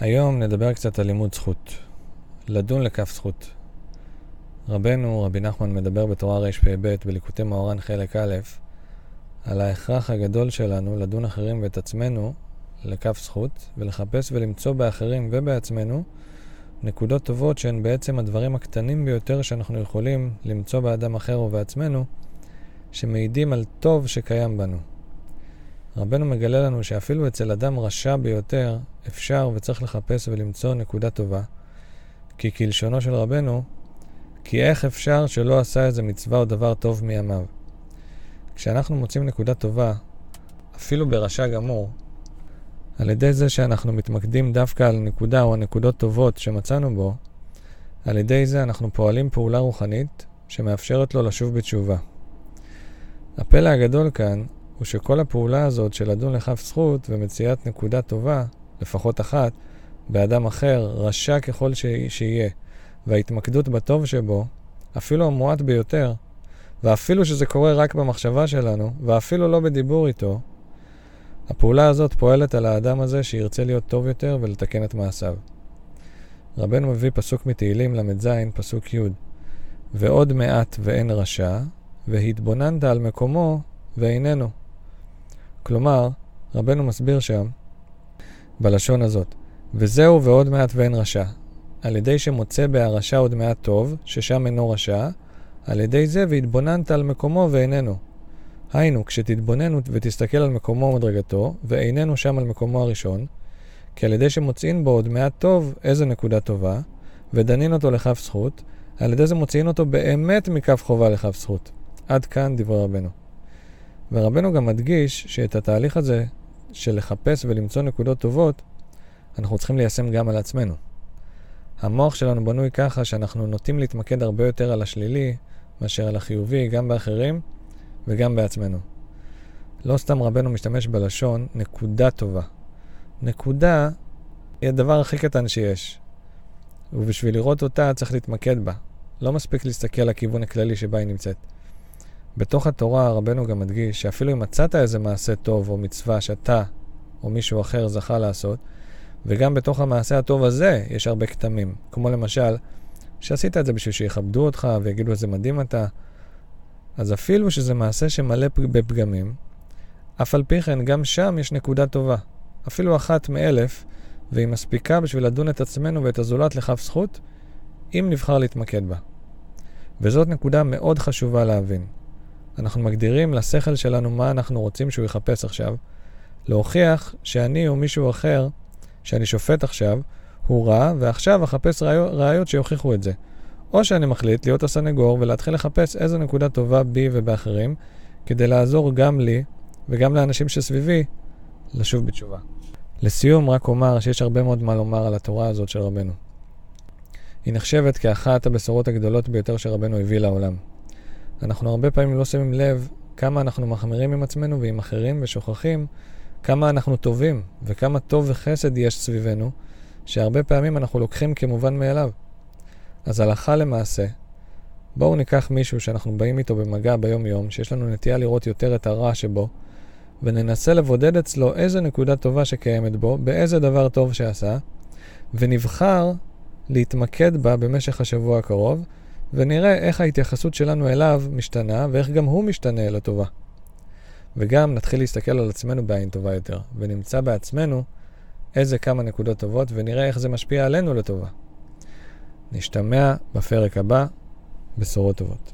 היום נדבר קצת על לימוד זכות. לדון לכף זכות. רבנו, רבי נחמן, מדבר בתורה רפ"ב בליקוטי מאורן חלק א', על ההכרח הגדול שלנו לדון אחרים ואת עצמנו לכף זכות, ולחפש ולמצוא באחרים ובעצמנו נקודות טובות שהן בעצם הדברים הקטנים ביותר שאנחנו יכולים למצוא באדם אחר ובעצמנו, שמעידים על טוב שקיים בנו. רבנו מגלה לנו שאפילו אצל אדם רשע ביותר אפשר וצריך לחפש ולמצוא נקודה טובה, כי כלשונו של רבנו, כי איך אפשר שלא עשה איזה מצווה או דבר טוב מימיו. כשאנחנו מוצאים נקודה טובה, אפילו ברשע גמור, על ידי זה שאנחנו מתמקדים דווקא על נקודה או הנקודות טובות שמצאנו בו, על ידי זה אנחנו פועלים פעולה רוחנית שמאפשרת לו לשוב בתשובה. הפלא הגדול כאן הוא שכל הפעולה הזאת של לדון לכף זכות ומציאת נקודה טובה, לפחות אחת, באדם אחר, רשע ככל שיהיה, וההתמקדות בטוב שבו, אפילו המועט ביותר, ואפילו שזה קורה רק במחשבה שלנו, ואפילו לא בדיבור איתו, הפעולה הזאת פועלת על האדם הזה שירצה להיות טוב יותר ולתקן את מעשיו. רבנו מביא פסוק מתהילים ל"ז, פסוק י' ועוד מעט ואין רשע, והתבוננת על מקומו ואיננו. כלומר, רבנו מסביר שם, בלשון הזאת, וזהו ועוד מעט ואין רשע. על ידי שמוצא בהרשע עוד מעט טוב, ששם אינו רשע, על ידי זה והתבוננת על מקומו ואיננו. היינו, כשתתבונן ותסתכל על מקומו ומדרגתו, ואיננו שם על מקומו הראשון, כי על ידי שמוצאין בו עוד מעט טוב, איזה נקודה טובה, ודנין אותו לכף זכות, על ידי זה מוציאין אותו באמת מכף חובה לכף זכות. עד כאן דברי רבנו. ורבנו גם מדגיש שאת התהליך הזה של לחפש ולמצוא נקודות טובות, אנחנו צריכים ליישם גם על עצמנו. המוח שלנו בנוי ככה שאנחנו נוטים להתמקד הרבה יותר על השלילי מאשר על החיובי, גם באחרים וגם בעצמנו. לא סתם רבנו משתמש בלשון נקודה טובה. נקודה היא הדבר הכי קטן שיש, ובשביל לראות אותה צריך להתמקד בה. לא מספיק להסתכל על הכיוון הכללי שבה היא נמצאת. בתוך התורה רבנו גם מדגיש שאפילו אם מצאת איזה מעשה טוב או מצווה שאתה או מישהו אחר זכה לעשות, וגם בתוך המעשה הטוב הזה יש הרבה כתמים. כמו למשל, שעשית את זה בשביל שיכבדו אותך ויגידו איזה מדהים אתה, אז אפילו שזה מעשה שמלא בפגמים, אף על פי כן גם שם יש נקודה טובה. אפילו אחת מאלף, והיא מספיקה בשביל לדון את עצמנו ואת הזולת לכף זכות, אם נבחר להתמקד בה. וזאת נקודה מאוד חשובה להבין. אנחנו מגדירים לשכל שלנו מה אנחנו רוצים שהוא יחפש עכשיו, להוכיח שאני או מישהו אחר, שאני שופט עכשיו, הוא רע, ועכשיו אחפש ראיות שיוכיחו את זה. או שאני מחליט להיות הסנגור ולהתחיל לחפש איזו נקודה טובה בי ובאחרים, כדי לעזור גם לי וגם לאנשים שסביבי לשוב בתשובה. לסיום, רק אומר שיש הרבה מאוד מה לומר על התורה הזאת של רבנו. היא נחשבת כאחת הבשורות הגדולות ביותר שרבנו הביא לעולם. אנחנו הרבה פעמים לא שמים לב כמה אנחנו מחמירים עם עצמנו ועם אחרים ושוכחים כמה אנחנו טובים וכמה טוב וחסד יש סביבנו, שהרבה פעמים אנחנו לוקחים כמובן מאליו. אז הלכה למעשה, בואו ניקח מישהו שאנחנו באים איתו במגע ביום-יום, שיש לנו נטייה לראות יותר את הרע שבו, וננסה לבודד אצלו איזה נקודה טובה שקיימת בו, באיזה דבר טוב שעשה, ונבחר להתמקד בה במשך השבוע הקרוב, ונראה איך ההתייחסות שלנו אליו משתנה, ואיך גם הוא משתנה לטובה. וגם נתחיל להסתכל על עצמנו בעין טובה יותר, ונמצא בעצמנו איזה כמה נקודות טובות, ונראה איך זה משפיע עלינו לטובה. נשתמע בפרק הבא, בשורות טובות.